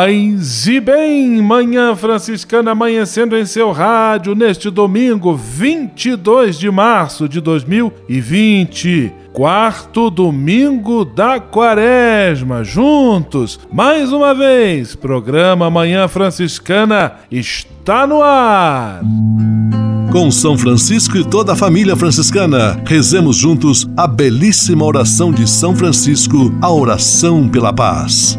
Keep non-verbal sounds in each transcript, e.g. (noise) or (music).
Paz e bem, Manhã Franciscana amanhecendo em seu rádio neste domingo 22 de março de 2020. Quarto domingo da quaresma, juntos, mais uma vez, programa Manhã Franciscana está no ar. Com São Francisco e toda a família franciscana, rezemos juntos a belíssima oração de São Francisco, a oração pela paz.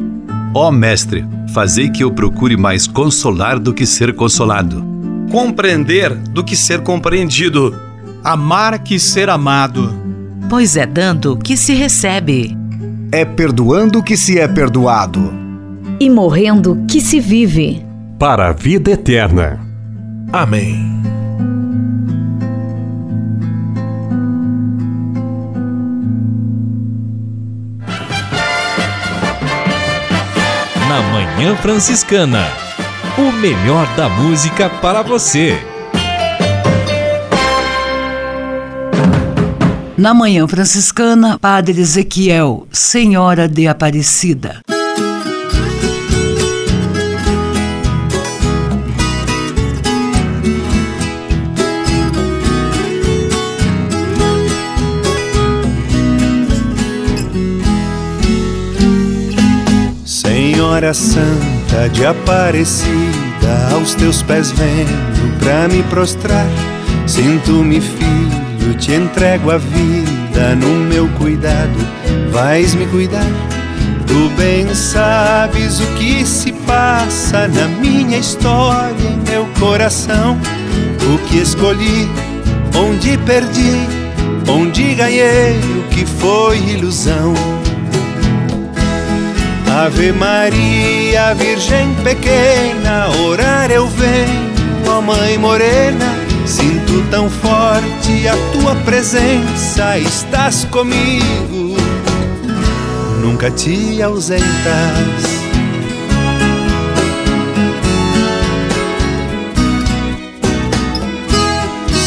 Ó oh, Mestre, fazei que eu procure mais consolar do que ser consolado, compreender do que ser compreendido, amar que ser amado. Pois é dando que se recebe, é perdoando que se é perdoado, e morrendo que se vive. Para a vida eterna. Amém. Na Manhã Franciscana. O melhor da música para você. Na Manhã Franciscana, Padre Ezequiel, Senhora de Aparecida. Senhora Santa de Aparecida, aos teus pés venho pra me prostrar. Sinto-me filho, te entrego a vida no meu cuidado, vais me cuidar. Tu bem sabes o que se passa na minha história, em meu coração. O que escolhi, onde perdi, onde ganhei, o que foi ilusão. Ave Maria, Virgem pequena, orar eu venho, ó Mãe morena. Sinto tão forte a tua presença, estás comigo, nunca te ausentas.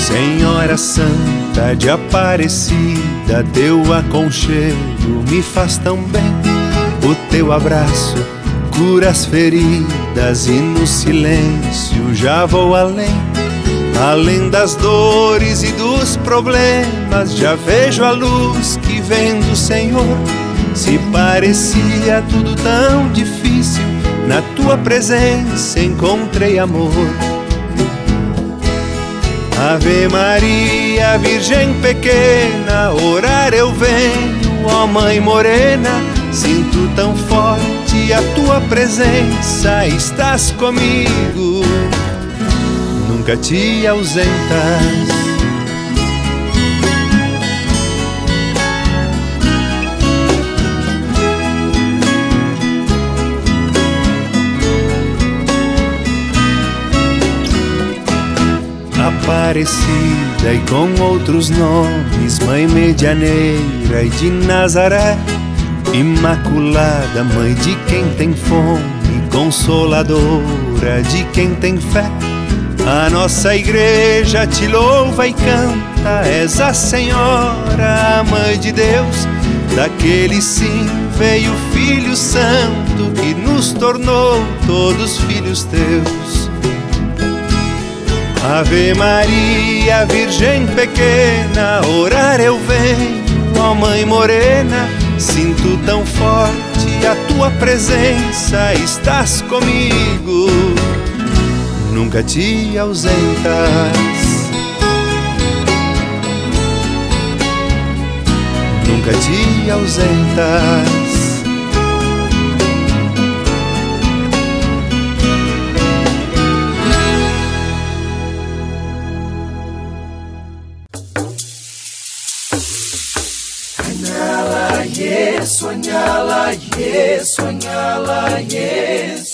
Senhora Santa de Aparecida, teu aconchego me faz tão bem o teu abraço cura as feridas e no silêncio já vou além. Além das dores e dos problemas, já vejo a luz que vem do Senhor. Se parecia tudo tão difícil, na tua presença encontrei amor. Ave Maria, Virgem pequena, orar eu venho, ó Mãe morena Sinto tão forte a tua presença, estás comigo, nunca te ausentas. Aparecida e com outros nomes, Mãe Medianeira e de Nazaré Imaculada, mãe de quem tem fome, consoladora de quem tem fé. A nossa igreja te louva e canta, és a Senhora, a mãe de Deus. Daquele sim veio o Filho Santo que nos tornou todos filhos teus. Ave Maria, Virgem pequena, orar eu venho, ó Mãe morena, sinto tão forte a tua presença, estás comigo, nunca te ausentas. Nunca te ausentas. Yes, sonhá-la, yes.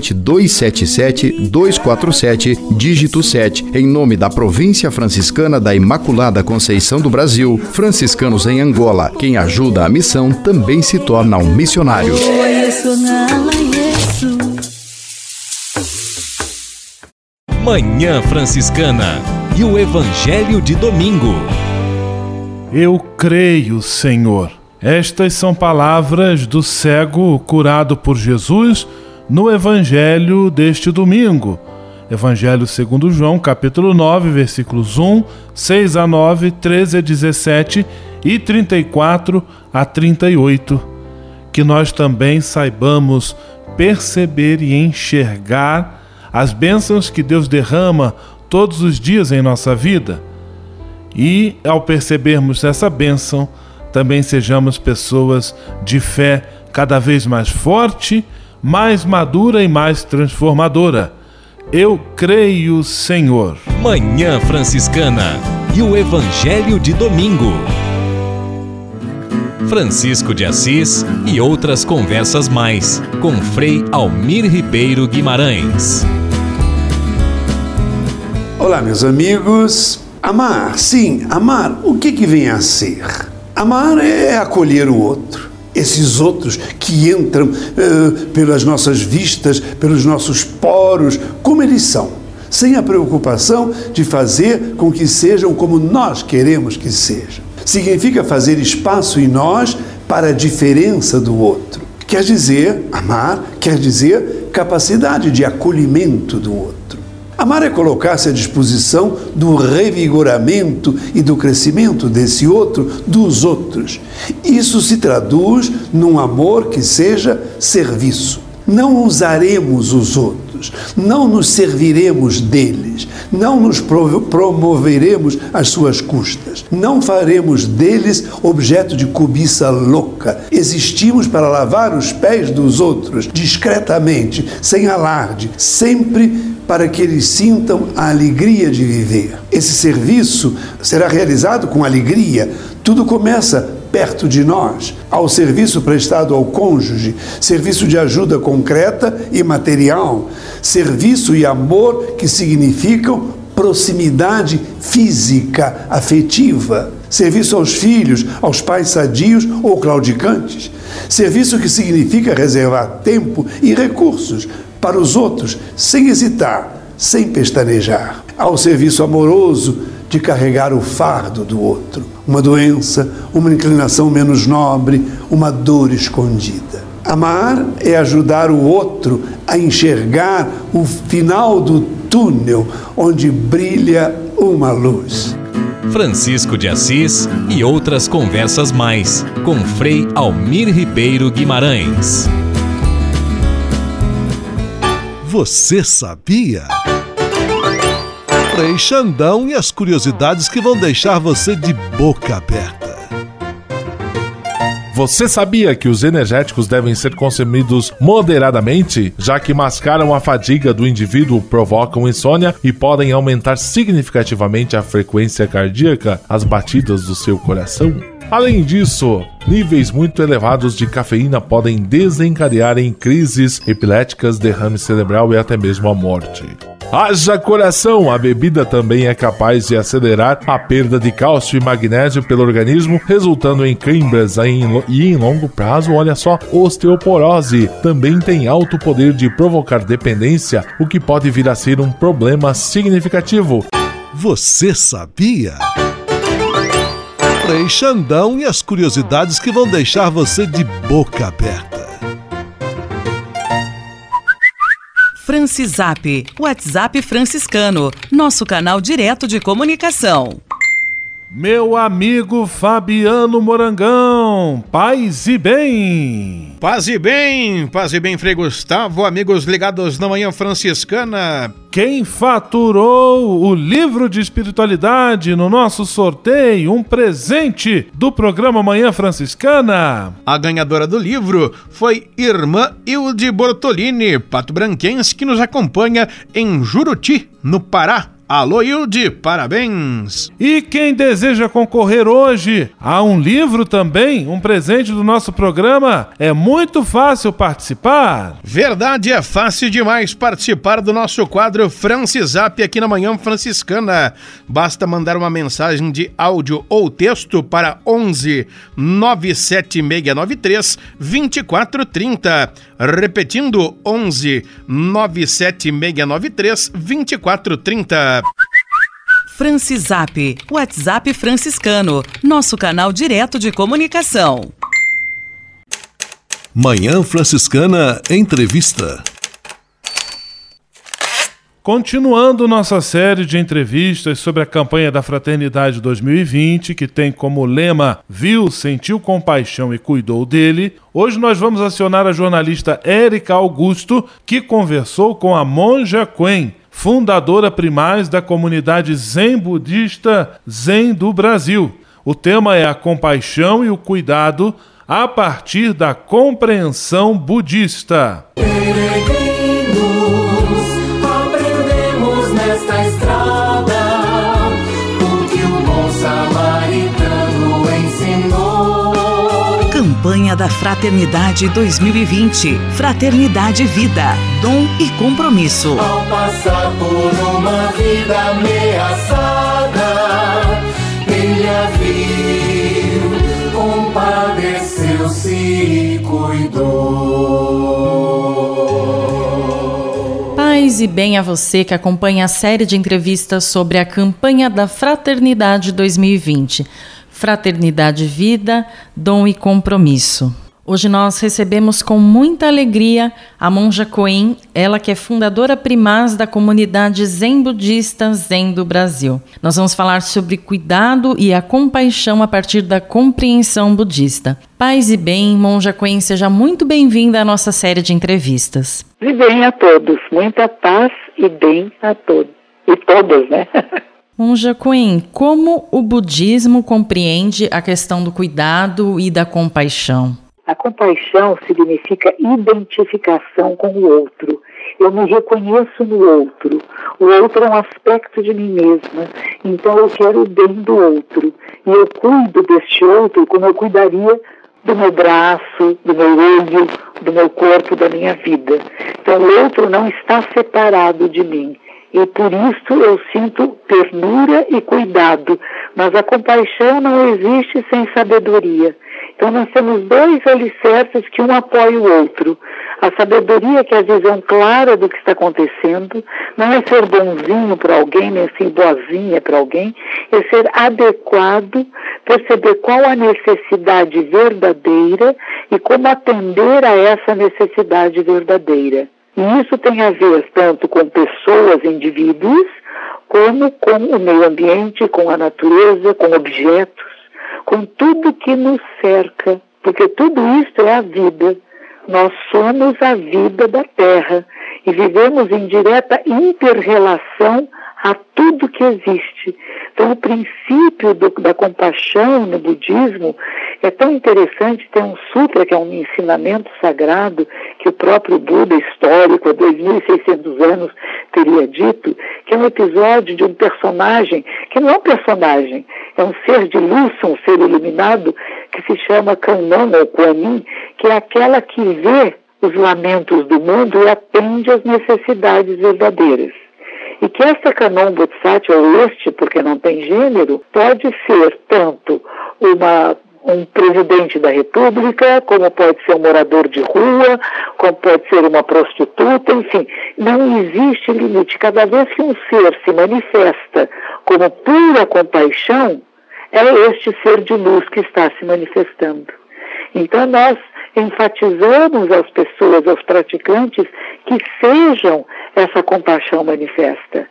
corrente 277 247, dígito 7, em nome da Província Franciscana da Imaculada Conceição do Brasil, franciscanos em Angola. Quem ajuda a missão também se torna um missionário. Manhã Franciscana e o Evangelho de Domingo. Eu creio, Senhor. Estas são palavras do cego curado por Jesus no Evangelho deste domingo. Evangelho segundo João, capítulo 9, versículos 1, 6 a 9, 13 a 17 e 34 a 38. Que nós também saibamos perceber e enxergar as bênçãos que Deus derrama todos os dias em nossa vida. E ao percebermos essa bênção, também sejamos pessoas de fé cada vez mais forte mais madura e mais transformadora. Eu creio, Senhor. Manhã Franciscana e o Evangelho de Domingo. Francisco de Assis e outras conversas mais com Frei Almir Ribeiro Guimarães. Olá, meus amigos. Amar, sim, amar, o que que vem a ser? Amar é acolher o outro esses outros que entram uh, pelas nossas vistas, pelos nossos poros, como eles são, sem a preocupação de fazer com que sejam como nós queremos que sejam. Significa fazer espaço em nós para a diferença do outro. Quer dizer, amar, quer dizer capacidade de acolhimento do outro. Amar é colocar-se à disposição do revigoramento e do crescimento desse outro, dos outros. Isso se traduz num amor que seja serviço. Não usaremos os outros, não nos serviremos deles, não nos promoveremos às suas custas, não faremos deles objeto de cobiça louca. Existimos para lavar os pés dos outros discretamente, sem alarde, sempre para que eles sintam a alegria de viver. Esse serviço será realizado com alegria. Tudo começa perto de nós, ao serviço prestado ao cônjuge, serviço de ajuda concreta e material, serviço e amor que significam proximidade física, afetiva, serviço aos filhos, aos pais sadios ou claudicantes, serviço que significa reservar tempo e recursos para os outros, sem hesitar, sem pestanejar. Ao serviço amoroso de carregar o fardo do outro, uma doença, uma inclinação menos nobre, uma dor escondida. Amar é ajudar o outro a enxergar o final do túnel onde brilha uma luz. Francisco de Assis e outras conversas mais com Frei Almir Ribeiro Guimarães. Você sabia? Frei Xandão e as curiosidades que vão deixar você de boca aberta. Você sabia que os energéticos devem ser consumidos moderadamente, já que mascaram a fadiga do indivíduo, provocam insônia e podem aumentar significativamente a frequência cardíaca, as batidas do seu coração? Além disso, níveis muito elevados de cafeína podem desencadear em crises epiléticas, derrame cerebral e até mesmo a morte. Haja coração! A bebida também é capaz de acelerar a perda de cálcio e magnésio pelo organismo, resultando em câimbras e em longo prazo, olha só, osteoporose. Também tem alto poder de provocar dependência, o que pode vir a ser um problema significativo. Você sabia? Frei Xandão e as curiosidades que vão deixar você de boca aberta. Francisap, WhatsApp franciscano, nosso canal direto de comunicação. Meu amigo Fabiano Morangão, paz e bem. Paz e bem, paz e bem, Frei Gustavo, amigos ligados na Manhã Franciscana. Quem faturou o livro de espiritualidade no nosso sorteio, um presente do programa Manhã Franciscana? A ganhadora do livro foi Irmã Hilde Bortolini, pato branquense, que nos acompanha em Juruti, no Pará. Alô, Hilde, parabéns! E quem deseja concorrer hoje a um livro também, um presente do nosso programa, é muito fácil participar. Verdade, é fácil demais participar do nosso quadro Francisap aqui na Manhã Franciscana. Basta mandar uma mensagem de áudio ou texto para 11 97693 2430. Repetindo, 11 97693 2430. Francisap, WhatsApp franciscano, nosso canal direto de comunicação. Manhã Franciscana Entrevista. Continuando nossa série de entrevistas sobre a campanha da Fraternidade 2020, que tem como lema Viu, sentiu compaixão e cuidou dele, hoje nós vamos acionar a jornalista Érica Augusto, que conversou com a Monja Quen, fundadora primaz da comunidade Zen Budista Zen do Brasil. O tema é a compaixão e o cuidado a partir da compreensão budista. Campanha da Fraternidade 2020. Fraternidade Vida. Dom e compromisso. Ao passar por uma vida ameaçada, ele a viu, compadeceu-se e cuidou. Paz e bem a você que acompanha a série de entrevistas sobre a campanha da Fraternidade 2020. Fraternidade, Vida, Dom e Compromisso. Hoje nós recebemos com muita alegria a Monja Coen, ela que é fundadora primaz da comunidade Zen Budista Zen do Brasil. Nós vamos falar sobre cuidado e a compaixão a partir da compreensão budista. Paz e bem, Monja Coen, seja muito bem-vinda à nossa série de entrevistas. E bem a todos, muita paz e bem a todos. E todas, né? (laughs) Monja Queen, como o budismo compreende a questão do cuidado e da compaixão? A compaixão significa identificação com o outro. Eu me reconheço no outro. O outro é um aspecto de mim mesma. Então eu quero o bem do outro. E eu cuido deste outro como eu cuidaria do meu braço, do meu olho, do meu corpo, da minha vida. Então o outro não está separado de mim. E por isso eu sinto ternura e cuidado. Mas a compaixão não existe sem sabedoria. Então nós temos dois alicerces que um apoia o outro. A sabedoria, que é a visão clara do que está acontecendo, não é ser bonzinho para alguém, nem ser boazinha para alguém, é ser adequado, perceber qual a necessidade verdadeira e como atender a essa necessidade verdadeira. E isso tem a ver tanto com pessoas, indivíduos, como com o meio ambiente, com a natureza, com objetos, com tudo que nos cerca, porque tudo isso é a vida. Nós somos a vida da Terra e vivemos em direta interrelação a tudo que existe. Então, o princípio do, da compaixão no budismo é tão interessante. Tem um sutra, que é um ensinamento sagrado, que o próprio Buda histórico, há 2.600 anos, teria dito, que é um episódio de um personagem, que não é um personagem, é um ser de luz, um ser iluminado, que se chama Kannon ou Kuanin, que é aquela que vê os lamentos do mundo e atende às necessidades verdadeiras. E que esta Canon Bodhisattva, ou este, porque não tem gênero, pode ser tanto uma um presidente da República, como pode ser um morador de rua, como pode ser uma prostituta, enfim, não existe limite. Cada vez que um ser se manifesta como pura compaixão, é este ser de luz que está se manifestando. Então nós enfatizamos às pessoas, aos praticantes, que sejam essa compaixão manifesta.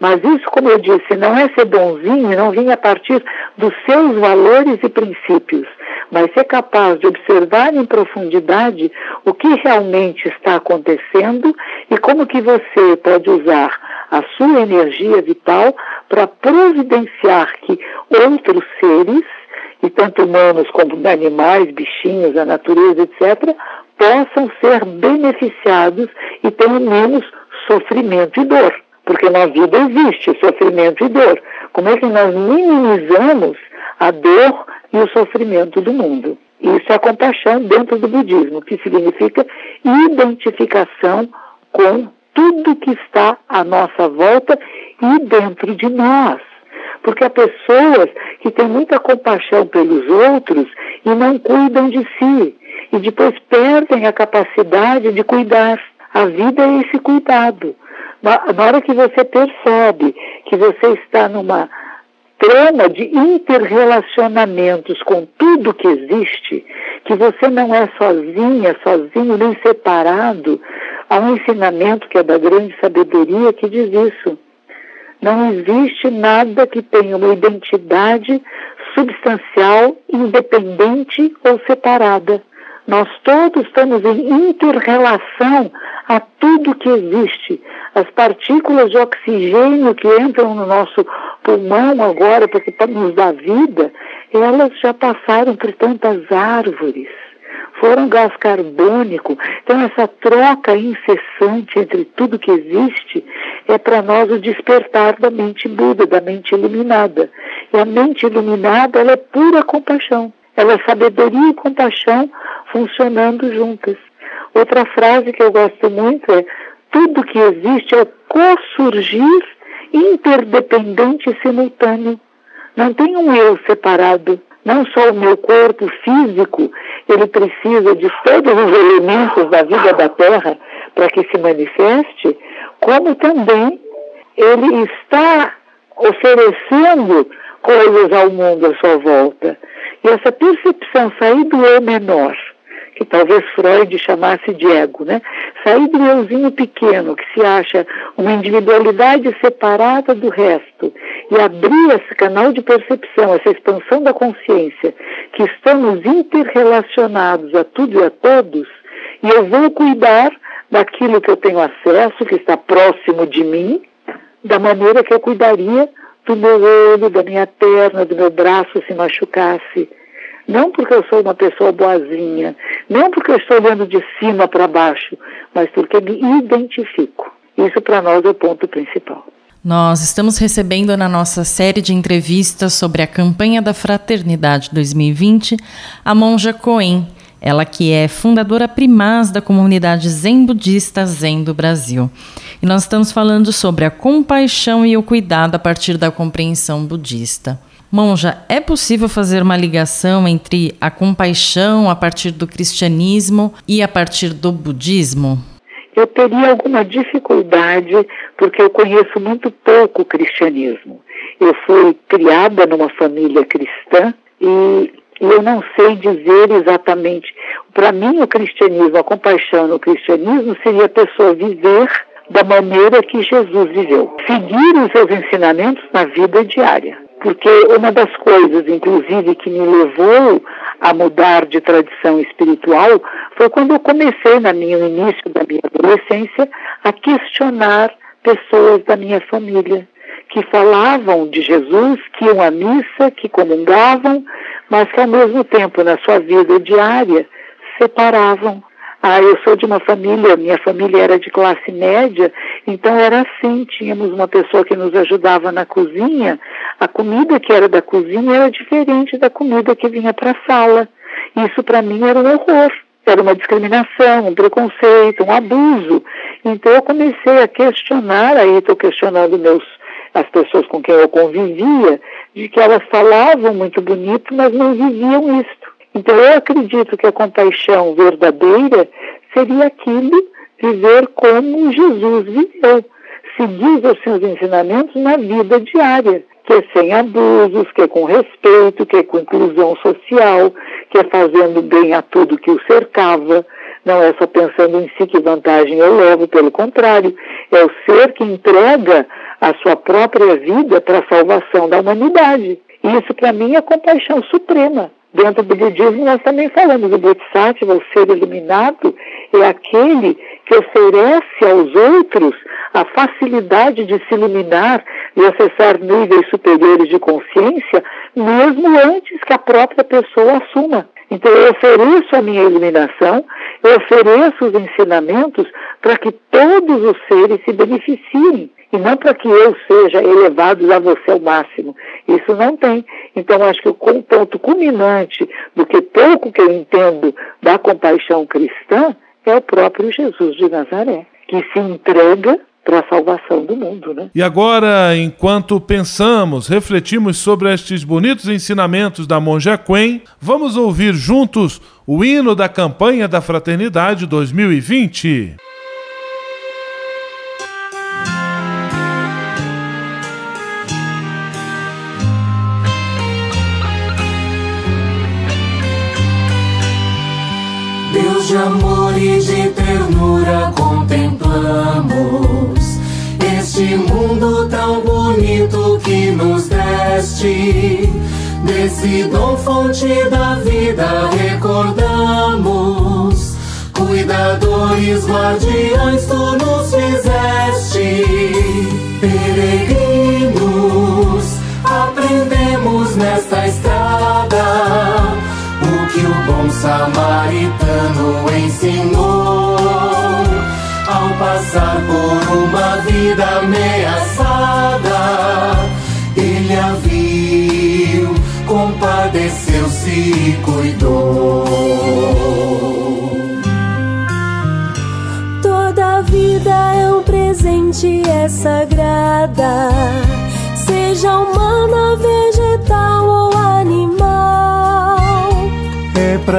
Mas isso, como eu disse, não é ser bonzinho, não vem a partir dos seus valores e princípios, mas ser capaz de observar em profundidade o que realmente está acontecendo e como que você pode usar a sua energia vital para providenciar que outros seres, e tanto humanos como animais, bichinhos, a natureza, etc., possam ser beneficiados e tenham menos sofrimento e dor porque na vida existe sofrimento e dor. Como é que nós minimizamos a dor e o sofrimento do mundo? Isso é a compaixão dentro do budismo, que significa identificação com tudo que está à nossa volta e dentro de nós. Porque há pessoas que têm muita compaixão pelos outros e não cuidam de si. E depois perdem a capacidade de cuidar. A vida é esse cuidado. Na, hora que você percebe que você está numa trama de interrelacionamentos com tudo que existe, que você não é sozinha, sozinho, nem separado, há um ensinamento que é da grande sabedoria que diz isso. Não existe nada que tenha uma identidade substancial, independente ou separada. Nós todos estamos em interrelação a tudo que existe. As partículas de oxigênio que entram no nosso pulmão agora, porque para nos dar vida, elas já passaram por tantas árvores, foram gás carbônico. Então, essa troca incessante entre tudo que existe é para nós o despertar da mente Buda, da mente iluminada. E a mente iluminada, ela é pura compaixão. Ela é sabedoria e compaixão funcionando juntas. Outra frase que eu gosto muito é: tudo que existe é co-surgir interdependente e simultâneo. Não tem um eu separado. Não só o meu corpo físico, ele precisa de todos os elementos da vida da Terra para que se manifeste, como também ele está oferecendo coisas ao mundo à sua volta. E essa percepção sair do eu menor, que talvez Freud chamasse de ego, né? Sair do euzinho pequeno, que se acha uma individualidade separada do resto, e abrir esse canal de percepção, essa expansão da consciência, que estamos interrelacionados a tudo e a todos, e eu vou cuidar daquilo que eu tenho acesso, que está próximo de mim, da maneira que eu cuidaria do meu olho, da minha perna, do meu braço se machucasse. Não porque eu sou uma pessoa boazinha, não porque eu estou olhando de cima para baixo, mas porque me identifico. Isso para nós é o ponto principal. Nós estamos recebendo na nossa série de entrevistas sobre a campanha da Fraternidade 2020 a monja Coen, ela que é fundadora primaz da comunidade Zen Budista Zen do Brasil. E nós estamos falando sobre a compaixão e o cuidado a partir da compreensão budista. Monja, é possível fazer uma ligação entre a compaixão a partir do cristianismo e a partir do budismo? Eu teria alguma dificuldade porque eu conheço muito pouco o cristianismo. Eu fui criada numa família cristã e e eu não sei dizer exatamente. Para mim, o cristianismo, a compaixão no cristianismo seria a pessoa viver da maneira que Jesus viveu, seguir os seus ensinamentos na vida diária. Porque uma das coisas, inclusive, que me levou a mudar de tradição espiritual foi quando eu comecei, no início da minha adolescência, a questionar pessoas da minha família que falavam de Jesus, que iam à missa, que comungavam, mas que ao mesmo tempo, na sua vida diária, separavam. Ah, eu sou de uma família, minha família era de classe média, então era assim, tínhamos uma pessoa que nos ajudava na cozinha, a comida que era da cozinha era diferente da comida que vinha para a sala. Isso para mim era um horror, era uma discriminação, um preconceito, um abuso. Então eu comecei a questionar, aí estou questionando meus, as pessoas com quem eu convivia, de que elas falavam muito bonito, mas não viviam isto. Então eu acredito que a compaixão verdadeira seria aquilo viver como Jesus viveu, seguir os seus ensinamentos na vida diária, que é sem abusos, que é com respeito, que é com inclusão social, que é fazendo bem a tudo que o cercava, não é só pensando em si que vantagem eu levo, pelo contrário, é o ser que entrega a sua própria vida para a salvação da humanidade. E isso, para mim, é compaixão suprema. Dentro do budismo, nós também falamos do Bodhisattva, o ser iluminado, é aquele que oferece aos outros a facilidade de se iluminar e acessar níveis superiores de consciência, mesmo antes que a própria pessoa assuma. Então, eu ofereço a minha iluminação, eu ofereço os ensinamentos para que todos os seres se beneficiem e não para que eu seja elevado a você ao máximo. Isso não tem. Então, acho que o ponto culminante do que pouco que eu entendo da compaixão cristã é o próprio Jesus de Nazaré, que se entrega para a salvação do mundo, né? E agora, enquanto pensamos, refletimos sobre estes bonitos ensinamentos da Monja Quen, vamos ouvir juntos o hino da campanha da Fraternidade 2020. Deus de amor e de ternura contemplamos este mundo tão bonito que nos deste. Desse dom fonte da vida recordamos. Cuidadores, guardiões, tu nos fizeste. Peregrinos, aprendemos nesta estrada o que o bom samaritano ensinou ao passar por uma vida ameaçada. Ele a viu, compadeceu-se e cuidou. Toda vida é um presente, é sagrada, seja humana, vegetal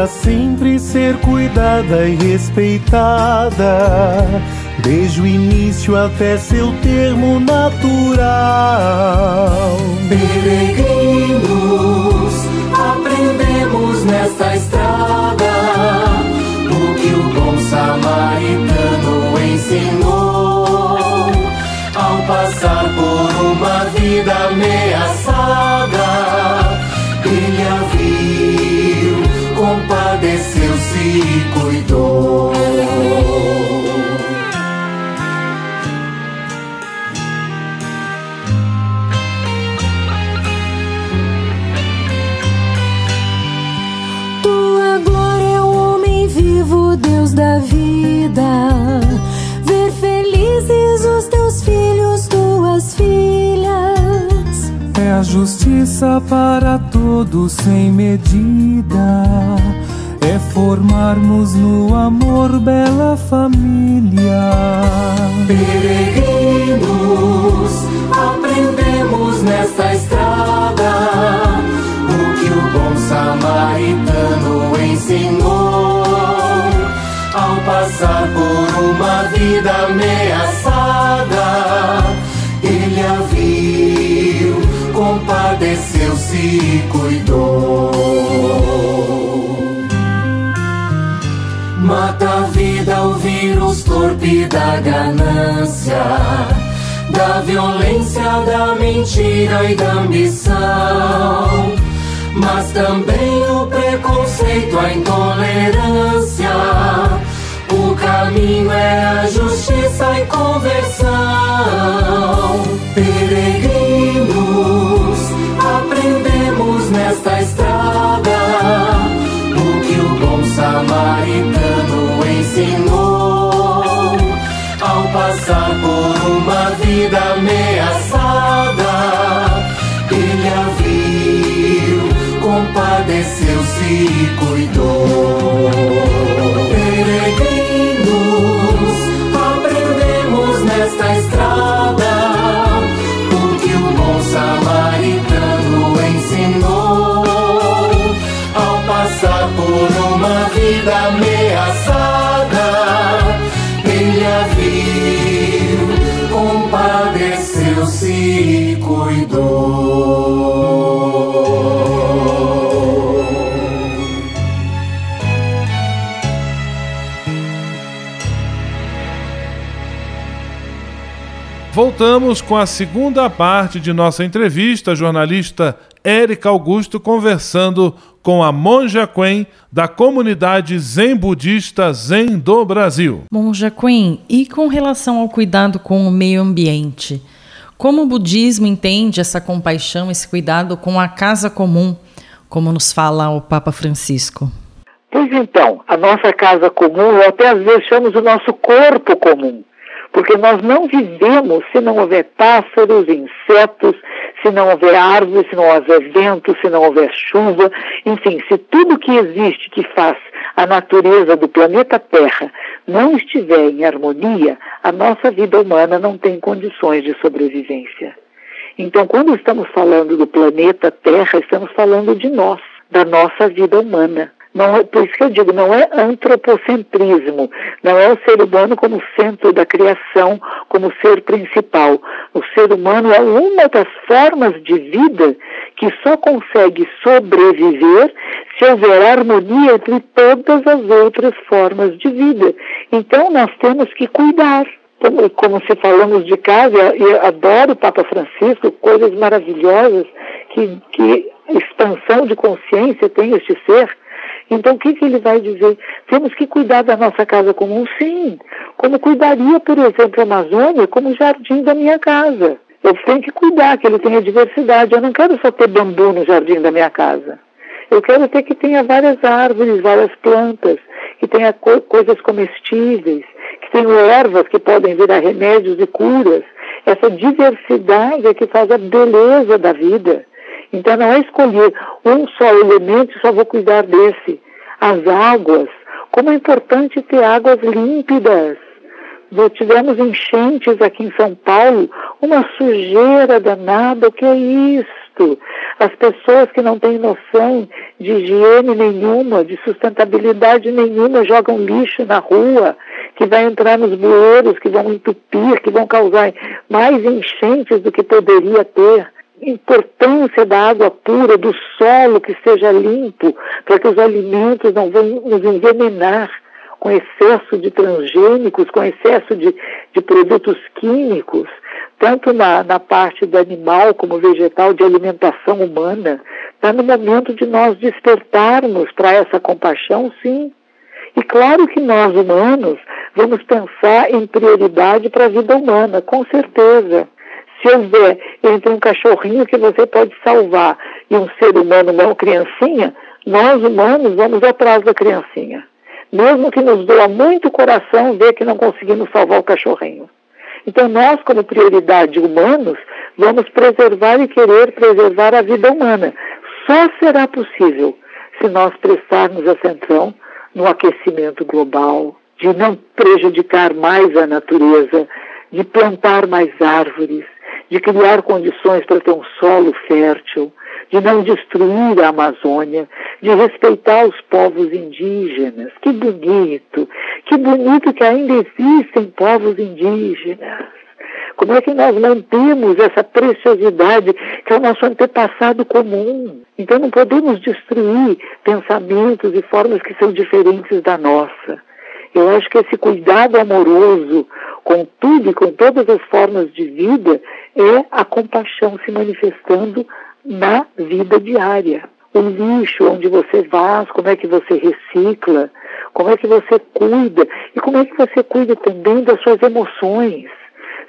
Sempre ser cuidada e respeitada, desde o início até seu termo natural. Peregrinos, aprendemos nesta estrada o que o bom samaritano ensinou ao passar por uma vida ameaçada. Compadeceu-se e cuidou. Tua glória é o homem vivo, Deus da vida. Ver felizes os teus filhos, tuas filhas. É a justiça para todos sem medida. Formarmos no amor bela família. Peregrinos, aprendemos nesta estrada o que o bom samaritano ensinou ao passar por uma vida ameaçada. Ele a viu, compadeceu-se e cuidou. Mata a vida o vírus torpe da ganância, da violência, da mentira e da ambição. Mas também o preconceito, a intolerância. O caminho é a justiça e conversão. Peregrinos, aprendemos nesta estrada o que o bom samaritano passar por uma vida ameaçada. Ele a viu, compadeceu-se e cuidou. Peregrinos, aprendemos nesta estrada o que o bom samaritano ensinou ao passar por uma vida ameaçada. Me cuidou. Voltamos com a segunda parte de nossa entrevista, a jornalista Érica Augusto conversando com a Monja Quen da comunidade Zen Budista Zen do Brasil. Monja Quen, e com relação ao cuidado com o meio ambiente? Como o budismo entende essa compaixão, esse cuidado com a casa comum, como nos fala o Papa Francisco? Pois então, a nossa casa comum, ou até às vezes chamamos o nosso corpo comum porque nós não vivemos se não houver pássaros, insetos, se não houver árvores, se não houver vento, se não houver chuva, enfim, se tudo que existe que faz a natureza do planeta Terra não estiver em harmonia, a nossa vida humana não tem condições de sobrevivência. Então, quando estamos falando do planeta Terra, estamos falando de nós, da nossa vida humana. Não, é, por isso que eu digo, não é antropocentrismo, não é o ser humano como centro da criação, como ser principal. O ser humano é uma das formas de vida que só consegue sobreviver se houver harmonia entre todas as outras formas de vida. Então nós temos que cuidar. Como, se falamos de casa, e adoro o Papa Francisco, coisas maravilhosas que, que expansão de consciência tem este ser então, o que, que ele vai dizer? Temos que cuidar da nossa casa comum, sim. Como cuidaria, por exemplo, a Amazônia como jardim da minha casa. Eu tenho que cuidar que ele tenha diversidade. Eu não quero só ter bambu no jardim da minha casa. Eu quero ter que tenha várias árvores, várias plantas, que tenha co coisas comestíveis, que tenha ervas que podem virar remédios e curas. Essa diversidade é que faz a beleza da vida. Então não é escolher um só elemento e só vou cuidar desse. As águas, como é importante ter águas límpidas. Nós tivemos enchentes aqui em São Paulo, uma sujeira danada, o que é isto? As pessoas que não têm noção de higiene nenhuma, de sustentabilidade nenhuma, jogam lixo na rua, que vai entrar nos bueiros, que vão entupir, que vão causar mais enchentes do que poderia ter importância da água pura, do solo que seja limpo, para que os alimentos não venham nos envenenar com excesso de transgênicos, com excesso de, de produtos químicos, tanto na, na parte do animal como vegetal, de alimentação humana. Está no momento de nós despertarmos para essa compaixão, sim. E claro que nós, humanos, vamos pensar em prioridade para a vida humana, com certeza. Se houver entre um cachorrinho que você pode salvar e um ser humano, uma criancinha, nós humanos vamos atrás da criancinha. Mesmo que nos doa muito coração ver que não conseguimos salvar o cachorrinho. Então, nós, como prioridade humanos, vamos preservar e querer preservar a vida humana. Só será possível se nós prestarmos atenção no aquecimento global, de não prejudicar mais a natureza, de plantar mais árvores, de criar condições para ter um solo fértil, de não destruir a Amazônia, de respeitar os povos indígenas. Que bonito! Que bonito que ainda existem povos indígenas. Como é que nós mantemos essa preciosidade que é o nosso antepassado comum? Então não podemos destruir pensamentos e formas que são diferentes da nossa. Eu acho que esse cuidado amoroso com tudo e com todas as formas de vida é a compaixão se manifestando na vida diária. O lixo, onde você vai, como é que você recicla, como é que você cuida e como é que você cuida também das suas emoções.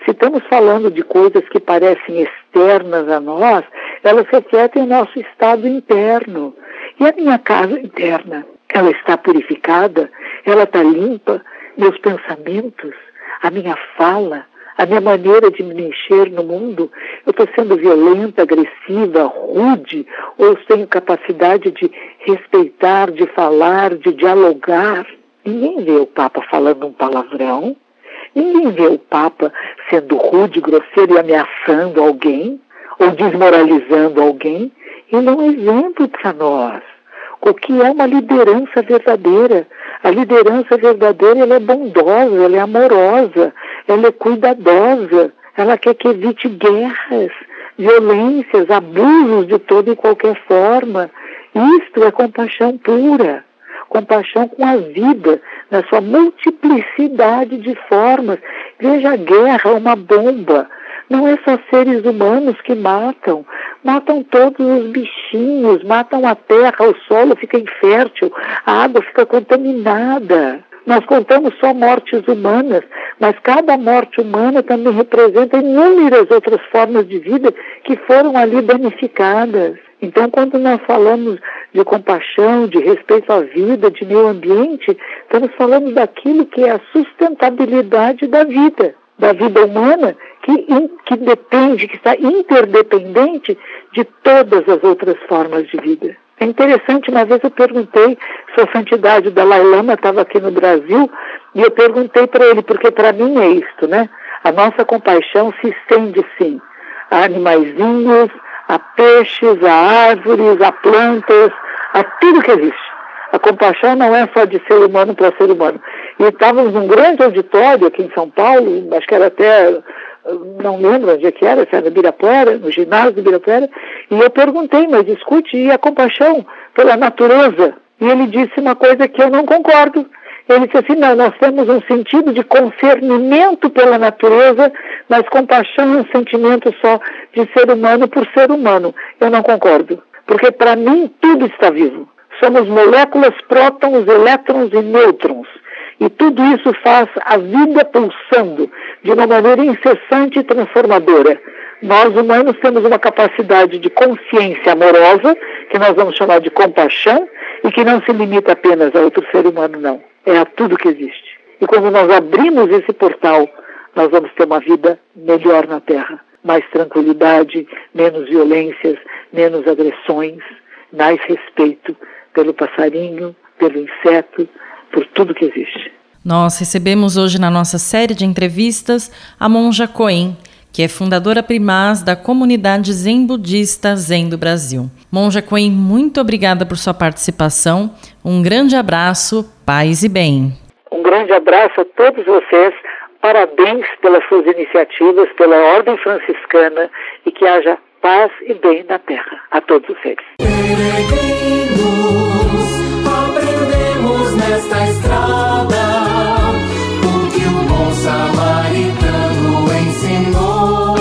Se estamos falando de coisas que parecem externas a nós, elas refletem o nosso estado interno. E a minha casa interna, ela está purificada, ela está limpa, meus pensamentos, a minha fala, a minha maneira de me mexer no mundo, eu estou sendo violenta, agressiva, rude, ou eu tenho capacidade de respeitar, de falar, de dialogar. Ninguém vê o Papa falando um palavrão, ninguém vê o Papa sendo rude, grosseiro e ameaçando alguém, ou desmoralizando alguém. Ele é um exemplo para nós. O que é uma liderança verdadeira? A liderança verdadeira ela é bondosa, ela é amorosa, ela é cuidadosa, ela quer que evite guerras, violências, abusos de toda e qualquer forma. Isto é compaixão pura, compaixão com a vida, na sua multiplicidade de formas. Veja a guerra, uma bomba. Não é só seres humanos que matam, matam todos os bichinhos, matam a terra, o solo fica infértil, a água fica contaminada. Nós contamos só mortes humanas, mas cada morte humana também representa inúmeras outras formas de vida que foram ali danificadas. Então, quando nós falamos de compaixão, de respeito à vida, de meio ambiente, estamos falando daquilo que é a sustentabilidade da vida, da vida humana, que, que depende, que está interdependente de todas as outras formas de vida. É interessante, uma vez eu perguntei, Sua Santidade Dalai Lama estava aqui no Brasil, e eu perguntei para ele, porque para mim é isto, né? A nossa compaixão se estende, sim, a animaizinhos, a peixes, a árvores, a plantas, a tudo que existe. A compaixão não é só de ser humano para ser humano. E estávamos num grande auditório aqui em São Paulo, acho que era até não lembro onde é que era, se era no Ibirapuera, no ginásio do Ibirapuera, e eu perguntei, mas escute, e a compaixão pela natureza? E ele disse uma coisa que eu não concordo. Ele disse assim, não, nós temos um sentido de concernimento pela natureza, mas compaixão é um sentimento só de ser humano por ser humano. Eu não concordo, porque para mim tudo está vivo. Somos moléculas, prótons, elétrons e nêutrons. E tudo isso faz a vida pulsando de uma maneira incessante e transformadora. Nós humanos temos uma capacidade de consciência amorosa, que nós vamos chamar de compaixão, e que não se limita apenas a outro ser humano, não. É a tudo que existe. E quando nós abrimos esse portal, nós vamos ter uma vida melhor na Terra. Mais tranquilidade, menos violências, menos agressões, mais respeito pelo passarinho, pelo inseto, por tudo que existe. Nós recebemos hoje na nossa série de entrevistas a monja Coen, que é fundadora primaz da comunidade Zen Budista Zen do Brasil. Monja Coen, muito obrigada por sua participação. Um grande abraço, paz e bem. Um grande abraço a todos vocês. Parabéns pelas suas iniciativas, pela Ordem Franciscana e que haja paz e bem na Terra a todos os seres. Nesta estrada o que o bom samaritano ensinou.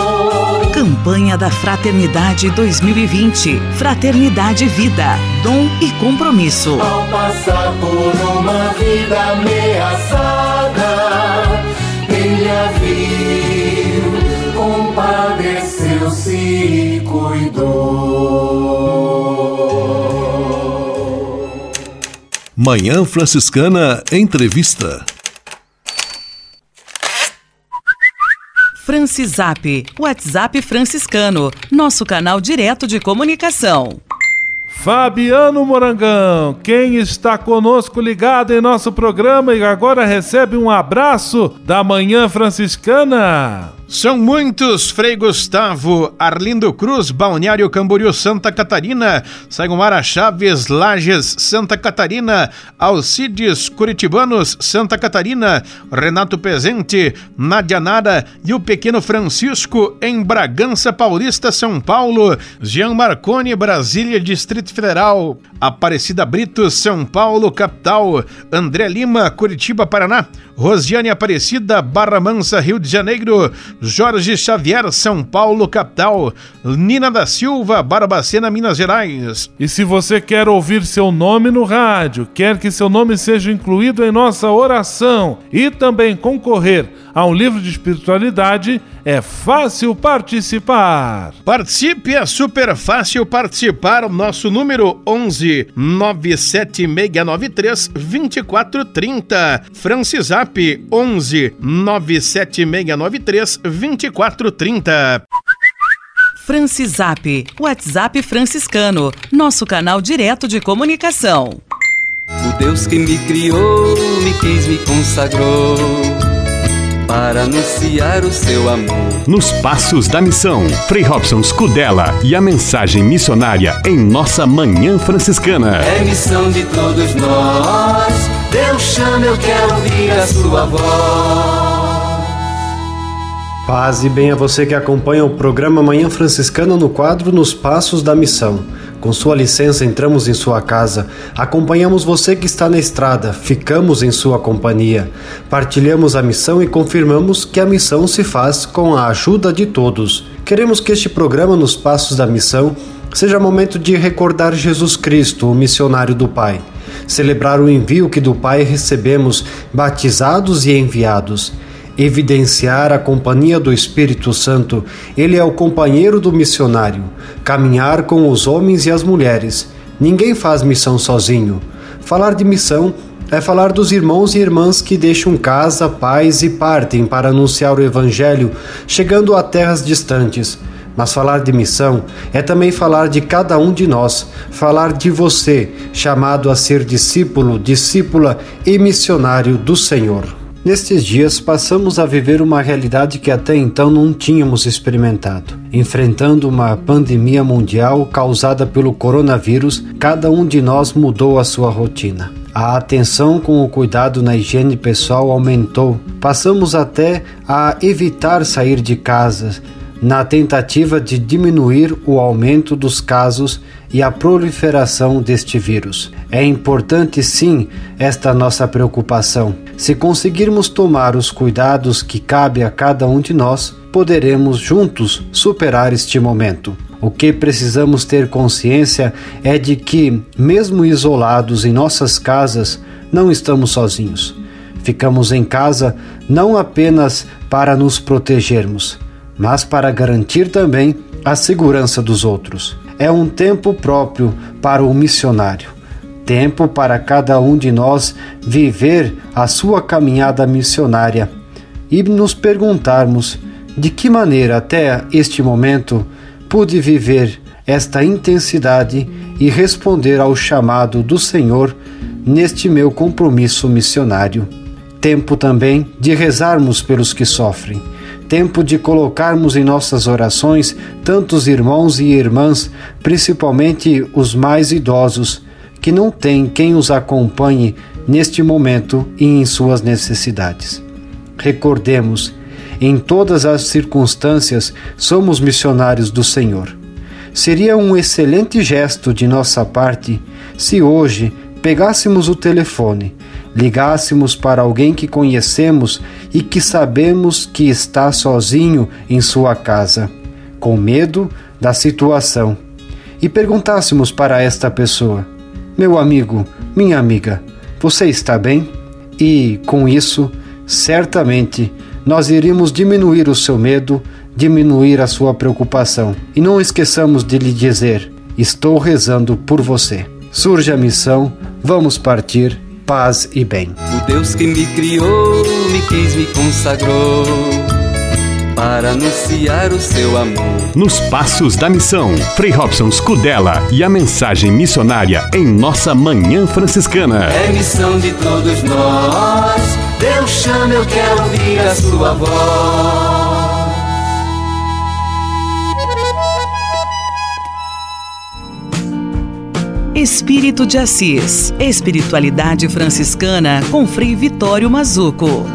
Campanha da Fraternidade 2020. Fraternidade Vida, dom e compromisso. Ao passar por uma vida ameaçada, ele a viu, compadeceu-se e cuidou. Manhã Franciscana Entrevista. Francisap, WhatsApp franciscano, nosso canal direto de comunicação. Fabiano Morangão, quem está conosco ligado em nosso programa e agora recebe um abraço da Manhã Franciscana. São muitos, Frei Gustavo, Arlindo Cruz, Balneário Camboriú, Santa Catarina, Saigomara Chaves, Lages, Santa Catarina, Alcides, Curitibanos, Santa Catarina, Renato Pezente, Nadia Nara e o pequeno Francisco em Bragança Paulista, São Paulo, Jean Marconi, Brasília, Distrito Federal, Aparecida Brito, São Paulo, capital, André Lima, Curitiba, Paraná, Rosiane Aparecida, Barra Mansa, Rio de Janeiro, Jorge Xavier, São Paulo, capital. Nina da Silva, Barbacena, Minas Gerais. E se você quer ouvir seu nome no rádio, quer que seu nome seja incluído em nossa oração e também concorrer a um livro de espiritualidade, é fácil participar. Participe, é super fácil participar. O nosso número 11 97693 2430. Francisap 11 97693 2430. Francisap, WhatsApp franciscano, nosso canal direto de comunicação. O Deus que me criou, me quis, me consagrou para anunciar o seu amor. Nos Passos da Missão, Frei Robson Scudella e a mensagem missionária em nossa Manhã Franciscana. É missão de todos nós, Deus chama, eu quero ouvir a sua voz. Paz e bem a você que acompanha o programa Manhã Franciscana no quadro Nos Passos da Missão. Com sua licença, entramos em sua casa, acompanhamos você que está na estrada, ficamos em sua companhia, partilhamos a missão e confirmamos que a missão se faz com a ajuda de todos. Queremos que este programa Nos Passos da Missão seja momento de recordar Jesus Cristo, o missionário do Pai, celebrar o envio que do Pai recebemos, batizados e enviados evidenciar a companhia do Espírito Santo, ele é o companheiro do missionário, caminhar com os homens e as mulheres. Ninguém faz missão sozinho. Falar de missão é falar dos irmãos e irmãs que deixam casa, pais e partem para anunciar o Evangelho, chegando a terras distantes. Mas falar de missão é também falar de cada um de nós, falar de você, chamado a ser discípulo, discípula e missionário do Senhor. Nestes dias passamos a viver uma realidade que até então não tínhamos experimentado. Enfrentando uma pandemia mundial causada pelo coronavírus, cada um de nós mudou a sua rotina. A atenção com o cuidado na higiene pessoal aumentou. Passamos até a evitar sair de casa, na tentativa de diminuir o aumento dos casos e a proliferação deste vírus. É importante sim esta nossa preocupação. Se conseguirmos tomar os cuidados que cabe a cada um de nós, poderemos juntos superar este momento. O que precisamos ter consciência é de que, mesmo isolados em nossas casas, não estamos sozinhos. Ficamos em casa não apenas para nos protegermos, mas para garantir também a segurança dos outros. É um tempo próprio para o missionário, tempo para cada um de nós viver a sua caminhada missionária e nos perguntarmos de que maneira até este momento pude viver esta intensidade e responder ao chamado do Senhor neste meu compromisso missionário. Tempo também de rezarmos pelos que sofrem tempo de colocarmos em nossas orações tantos irmãos e irmãs, principalmente os mais idosos, que não têm quem os acompanhe neste momento e em suas necessidades. Recordemos, em todas as circunstâncias, somos missionários do Senhor. Seria um excelente gesto de nossa parte se hoje pegássemos o telefone ligássemos para alguém que conhecemos e que sabemos que está sozinho em sua casa, com medo da situação, e perguntássemos para esta pessoa: Meu amigo, minha amiga, você está bem? E, com isso, certamente nós iríamos diminuir o seu medo, diminuir a sua preocupação. E não esqueçamos de lhe dizer: Estou rezando por você. Surge a missão, vamos partir paz e bem. O Deus que me criou, me quis, me consagrou para anunciar o seu amor. Nos Passos da Missão, Frei Robson Scudella e a mensagem missionária em nossa Manhã Franciscana. É missão de todos nós, Deus chama, eu quero ouvir a sua voz. Espírito de Assis. Espiritualidade franciscana com Frei Vitório Mazuco.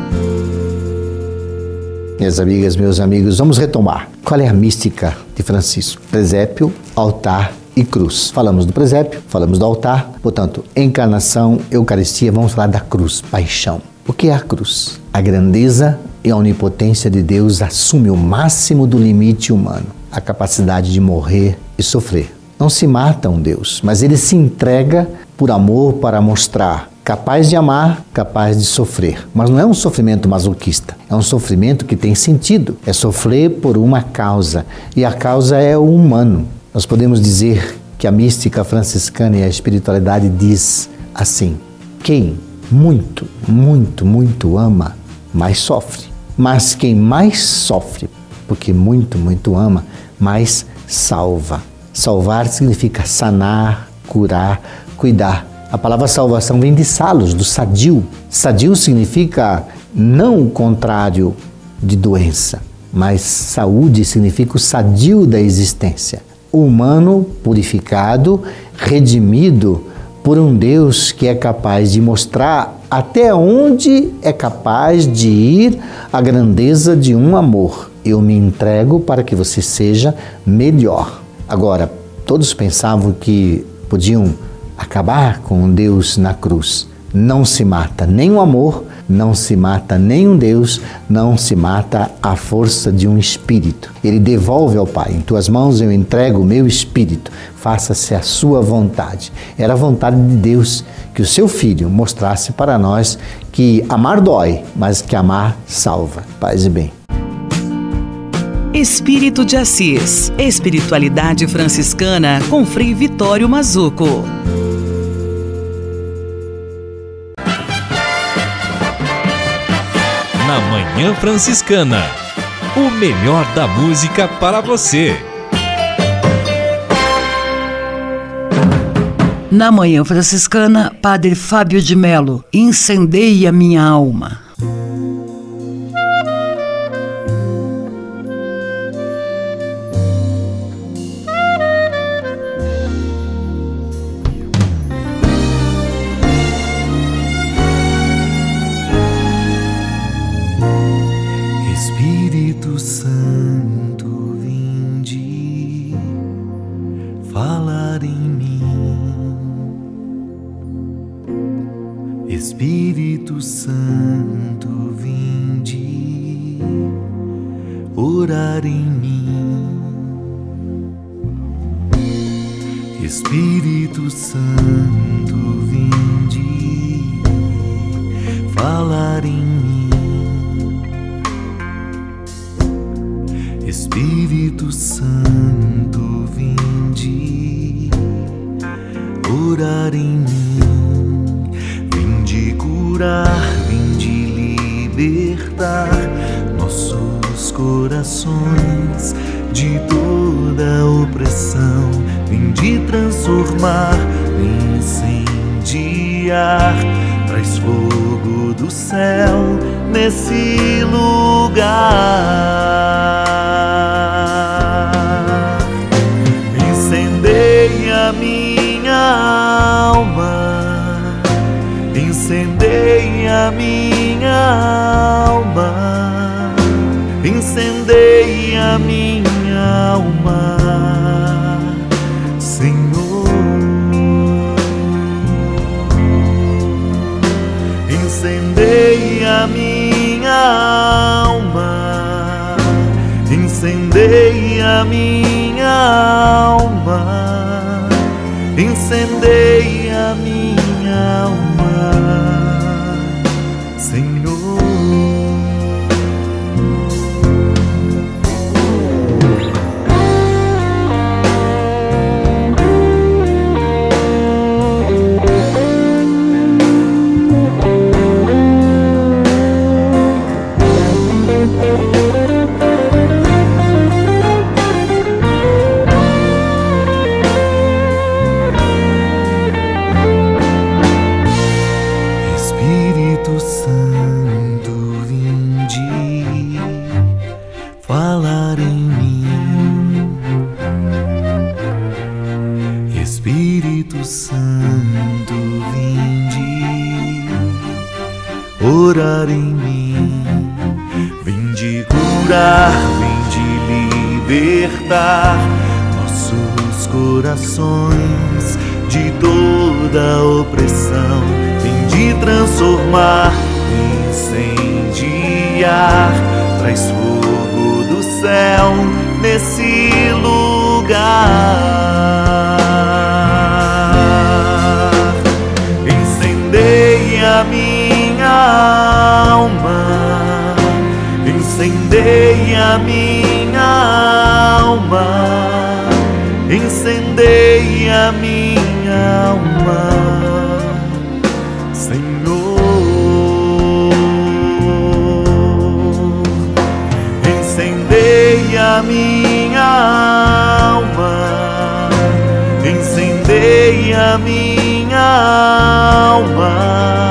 Minhas amigas, meus amigos, vamos retomar. Qual é a mística de Francisco? Presépio, altar e cruz. Falamos do presépio, falamos do altar, portanto, encarnação, Eucaristia, vamos falar da cruz, paixão. O que é a cruz? A grandeza e a onipotência de Deus assume o máximo do limite humano, a capacidade de morrer e sofrer não se mata um Deus, mas ele se entrega por amor para mostrar capaz de amar, capaz de sofrer. Mas não é um sofrimento masoquista, é um sofrimento que tem sentido. É sofrer por uma causa, e a causa é o humano. Nós podemos dizer que a mística franciscana e a espiritualidade diz assim: quem muito, muito, muito ama, mais sofre. Mas quem mais sofre, porque muito, muito ama, mais salva. Salvar significa sanar, curar, cuidar. A palavra salvação vem de salos, do sadio. Sadio significa não o contrário de doença, mas saúde significa o sadio da existência. O humano purificado, redimido por um Deus que é capaz de mostrar até onde é capaz de ir a grandeza de um amor eu me entrego para que você seja melhor. Agora, todos pensavam que podiam acabar com Deus na cruz. Não se mata nem o amor, não se mata nem um Deus, não se mata a força de um espírito. Ele devolve ao Pai: Em tuas mãos eu entrego o meu espírito, faça-se a sua vontade. Era a vontade de Deus que o seu filho mostrasse para nós que amar dói, mas que amar salva. Paz e bem. Espírito de Assis. Espiritualidade franciscana com Frei Vitório Mazuco. Na Manhã Franciscana. O melhor da música para você. Na Manhã Franciscana, Padre Fábio de Melo, incendeia minha alma. Incendeia incendeia minha alma,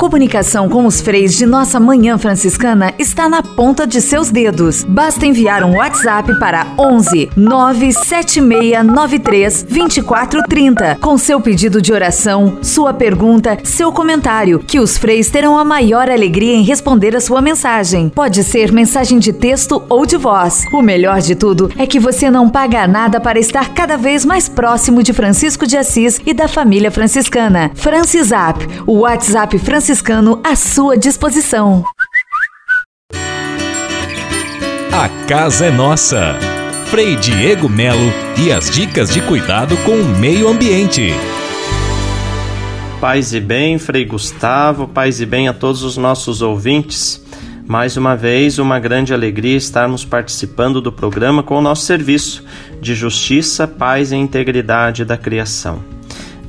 comunicação com os freis de nossa Manhã Franciscana está na ponta de seus dedos. Basta enviar um WhatsApp para 11 97693 2430 com seu pedido de oração, sua pergunta, seu comentário, que os freis terão a maior alegria em responder a sua mensagem. Pode ser mensagem de texto ou de voz. O melhor de tudo é que você não paga nada para estar cada vez mais próximo de Francisco de Assis e da família franciscana. Francisap, o WhatsApp franciscano à sua disposição. A casa é nossa. Frei Diego Melo e as dicas de cuidado com o meio ambiente. Paz e bem, Frei Gustavo, paz e bem a todos os nossos ouvintes. Mais uma vez, uma grande alegria estarmos participando do programa com o nosso serviço de justiça, paz e integridade da criação.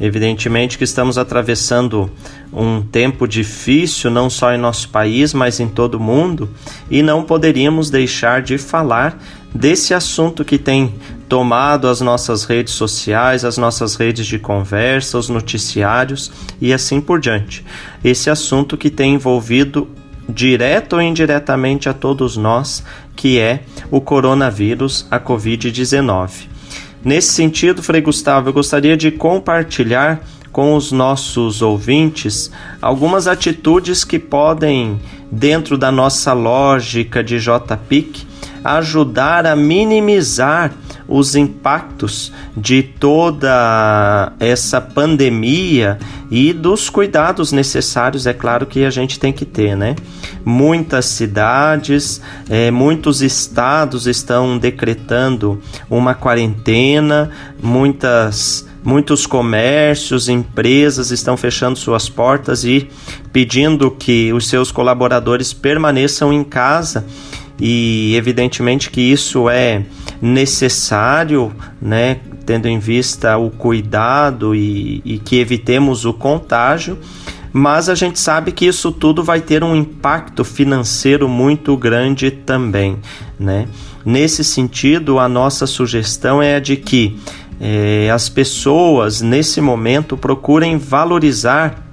Evidentemente que estamos atravessando um tempo difícil, não só em nosso país, mas em todo o mundo, e não poderíamos deixar de falar desse assunto que tem tomado as nossas redes sociais, as nossas redes de conversa, os noticiários e assim por diante. Esse assunto que tem envolvido direto ou indiretamente a todos nós, que é o coronavírus, a Covid-19. Nesse sentido, Frei Gustavo, eu gostaria de compartilhar com os nossos ouvintes algumas atitudes que podem, dentro da nossa lógica de JPIC, ajudar a minimizar os impactos de toda essa pandemia e dos cuidados necessários, é claro que a gente tem que ter, né? Muitas cidades, é, muitos estados estão decretando uma quarentena, muitas muitos comércios, empresas estão fechando suas portas e pedindo que os seus colaboradores permaneçam em casa e evidentemente que isso é necessário, né, tendo em vista o cuidado e, e que evitemos o contágio, mas a gente sabe que isso tudo vai ter um impacto financeiro muito grande também, né? Nesse sentido, a nossa sugestão é a de que eh, as pessoas nesse momento procurem valorizar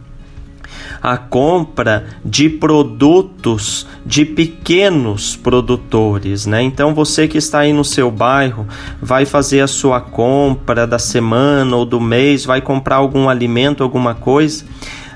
a compra de produtos de pequenos produtores, né? Então você que está aí no seu bairro vai fazer a sua compra da semana ou do mês, vai comprar algum alimento, alguma coisa.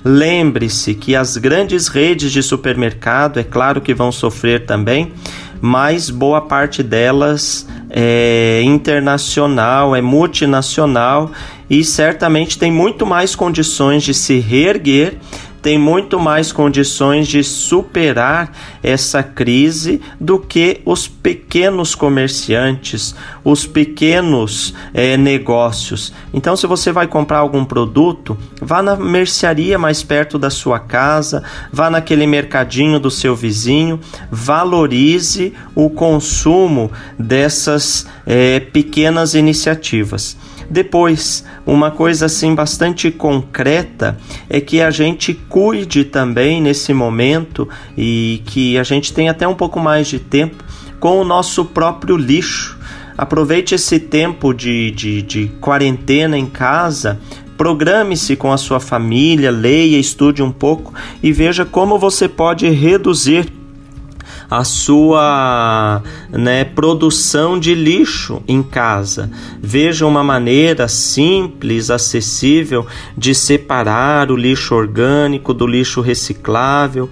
Lembre-se que as grandes redes de supermercado, é claro que vão sofrer também, mas boa parte delas é internacional, é multinacional e certamente tem muito mais condições de se reerguer tem muito mais condições de superar essa crise do que os pequenos comerciantes, os pequenos é, negócios. Então, se você vai comprar algum produto, vá na mercearia mais perto da sua casa, vá naquele mercadinho do seu vizinho, valorize o consumo dessas é, pequenas iniciativas. Depois, uma coisa assim bastante concreta é que a gente cuide também nesse momento e que a gente tenha até um pouco mais de tempo com o nosso próprio lixo. Aproveite esse tempo de, de, de quarentena em casa Programe-se com a sua família, leia, estude um pouco e veja como você pode reduzir a sua né, produção de lixo em casa. Veja uma maneira simples, acessível de separar o lixo orgânico do lixo reciclável.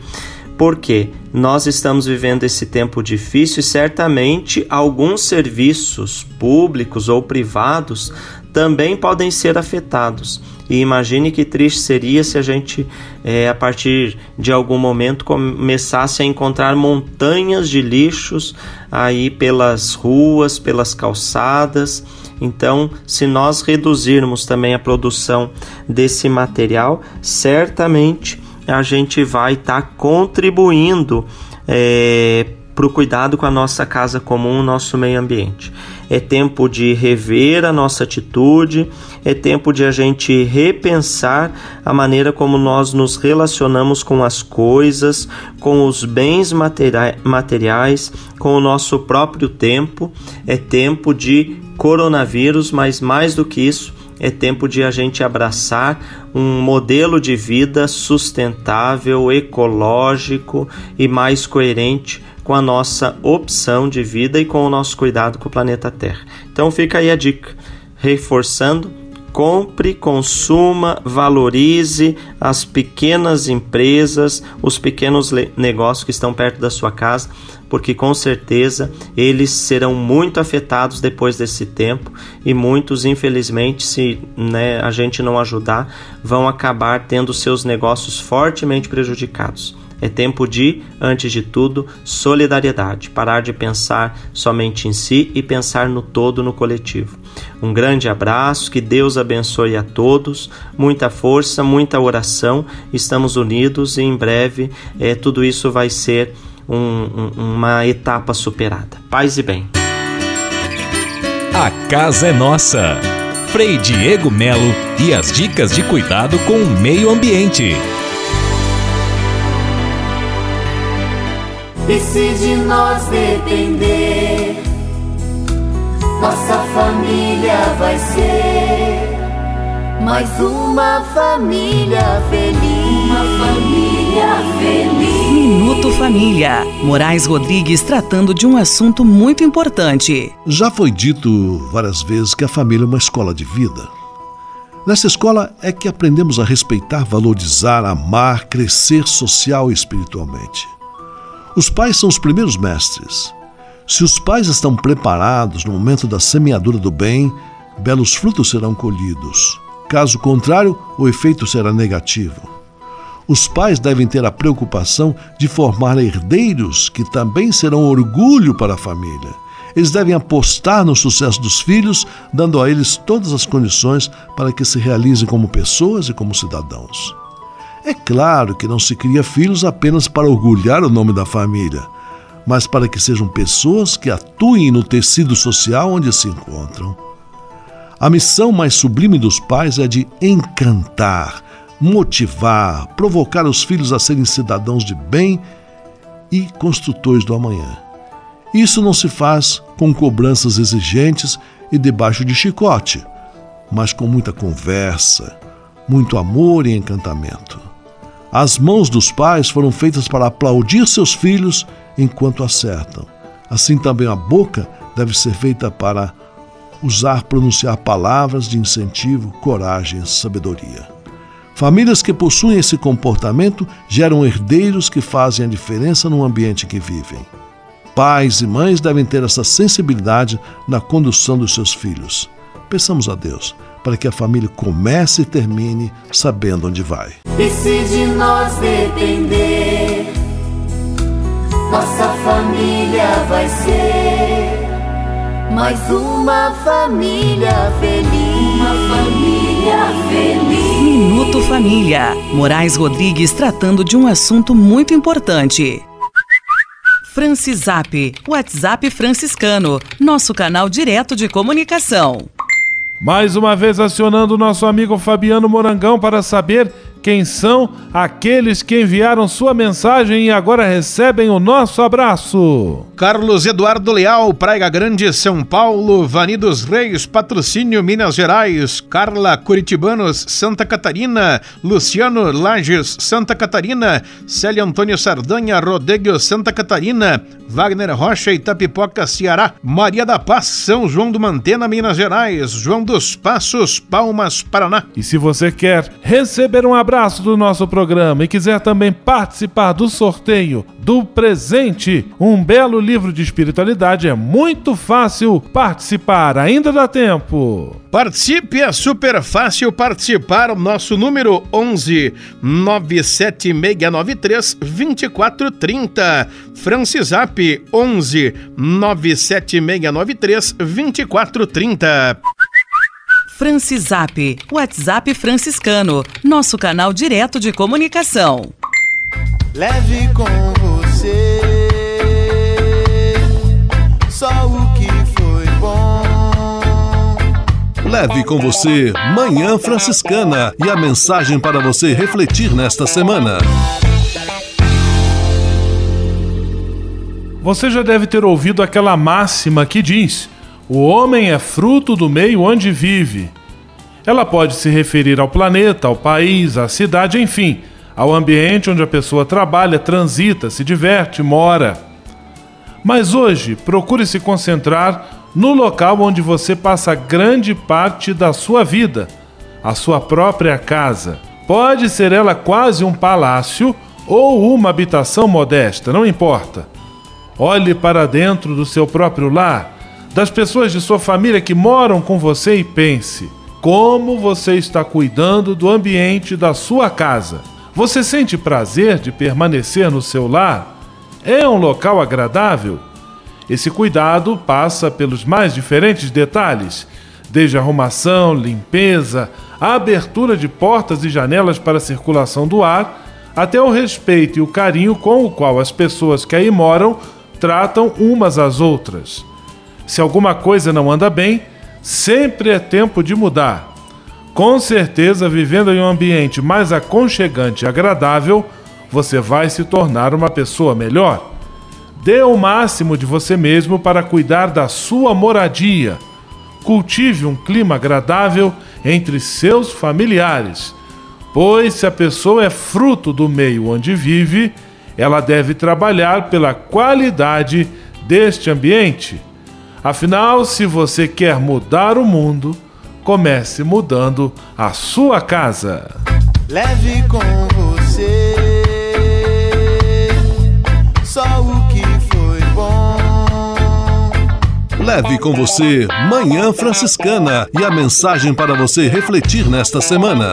Porque nós estamos vivendo esse tempo difícil e certamente alguns serviços públicos ou privados também podem ser afetados. E imagine que triste seria se a gente, é, a partir de algum momento, começasse a encontrar montanhas de lixos aí pelas ruas, pelas calçadas. Então, se nós reduzirmos também a produção desse material, certamente a gente vai estar tá contribuindo é, para o cuidado com a nossa casa comum, nosso meio ambiente. É tempo de rever a nossa atitude, é tempo de a gente repensar a maneira como nós nos relacionamos com as coisas, com os bens materiais, com o nosso próprio tempo. É tempo de coronavírus, mas mais do que isso, é tempo de a gente abraçar um modelo de vida sustentável, ecológico e mais coerente com a nossa opção de vida e com o nosso cuidado com o planeta Terra. Então fica aí a dica, reforçando compre, consuma, valorize as pequenas empresas, os pequenos negócios que estão perto da sua casa, porque com certeza eles serão muito afetados depois desse tempo e muitos, infelizmente, se né, a gente não ajudar, vão acabar tendo seus negócios fortemente prejudicados. É tempo de, antes de tudo, solidariedade, parar de pensar somente em si e pensar no todo, no coletivo. Um grande abraço, que Deus abençoe a todos, muita força, muita oração, estamos unidos e em breve é, tudo isso vai ser um, um, uma etapa superada. Paz e bem. A casa é nossa. Frei Diego Melo e as dicas de cuidado com o meio ambiente. E se de nós depender, nossa família vai ser mais uma família feliz. Uma família feliz. Minuto Família. Moraes Rodrigues tratando de um assunto muito importante. Já foi dito várias vezes que a família é uma escola de vida. Nessa escola é que aprendemos a respeitar, valorizar, amar, crescer social e espiritualmente. Os pais são os primeiros mestres. Se os pais estão preparados no momento da semeadura do bem, belos frutos serão colhidos. Caso contrário, o efeito será negativo. Os pais devem ter a preocupação de formar herdeiros que também serão orgulho para a família. Eles devem apostar no sucesso dos filhos, dando a eles todas as condições para que se realizem como pessoas e como cidadãos. É claro que não se cria filhos apenas para orgulhar o nome da família, mas para que sejam pessoas que atuem no tecido social onde se encontram. A missão mais sublime dos pais é de encantar, motivar, provocar os filhos a serem cidadãos de bem e construtores do amanhã. Isso não se faz com cobranças exigentes e debaixo de chicote, mas com muita conversa, muito amor e encantamento. As mãos dos pais foram feitas para aplaudir seus filhos enquanto acertam. Assim também a boca deve ser feita para usar, pronunciar palavras de incentivo, coragem sabedoria. Famílias que possuem esse comportamento geram herdeiros que fazem a diferença no ambiente que vivem. Pais e mães devem ter essa sensibilidade na condução dos seus filhos. Peçamos a Deus para que a família comece e termine sabendo onde vai. E se de nós depender, nossa família vai ser mais uma família feliz. Uma família feliz. Minuto Família. Moraes Rodrigues tratando de um assunto muito importante. Francisap, WhatsApp franciscano, nosso canal direto de comunicação. Mais uma vez acionando o nosso amigo Fabiano Morangão para saber quem são aqueles que enviaram sua mensagem e agora recebem o nosso abraço. Carlos Eduardo Leal, Praia Grande, São Paulo, Vani dos Reis, Patrocínio Minas Gerais, Carla Curitibanos, Santa Catarina, Luciano Lages, Santa Catarina, Célio Antônio Sardanha, Rodrigo, Santa Catarina, Wagner Rocha, Itapipoca, Ceará, Maria da Paz, São João do Mantena, Minas Gerais, João dos Passos, Palmas, Paraná. E se você quer receber um abraço abraço do nosso programa e quiser também participar do sorteio do presente, um belo livro de espiritualidade, é muito fácil participar, ainda dá tempo. Participe, é super fácil participar. O nosso número 11 97693 2430. Francisap 11 97693 2430. Francisap, WhatsApp franciscano, nosso canal direto de comunicação. Leve com você só o que foi bom. Leve com você Manhã Franciscana e a mensagem para você refletir nesta semana. Você já deve ter ouvido aquela máxima que diz: o homem é fruto do meio onde vive. Ela pode se referir ao planeta, ao país, à cidade, enfim, ao ambiente onde a pessoa trabalha, transita, se diverte, mora. Mas hoje, procure se concentrar no local onde você passa grande parte da sua vida, a sua própria casa. Pode ser ela quase um palácio ou uma habitação modesta, não importa. Olhe para dentro do seu próprio lar das pessoas de sua família que moram com você e pense: como você está cuidando do ambiente da sua casa? Você sente prazer de permanecer no seu lar? É um local agradável? Esse cuidado passa pelos mais diferentes detalhes, desde arrumação, limpeza, a abertura de portas e janelas para a circulação do ar, até o respeito e o carinho com o qual as pessoas que aí moram tratam umas às outras. Se alguma coisa não anda bem, sempre é tempo de mudar. Com certeza, vivendo em um ambiente mais aconchegante e agradável, você vai se tornar uma pessoa melhor. Dê o máximo de você mesmo para cuidar da sua moradia. Cultive um clima agradável entre seus familiares, pois se a pessoa é fruto do meio onde vive, ela deve trabalhar pela qualidade deste ambiente. Afinal, se você quer mudar o mundo, comece mudando a sua casa. Leve com você só o que foi bom. Leve com você Manhã Franciscana e a mensagem para você refletir nesta semana.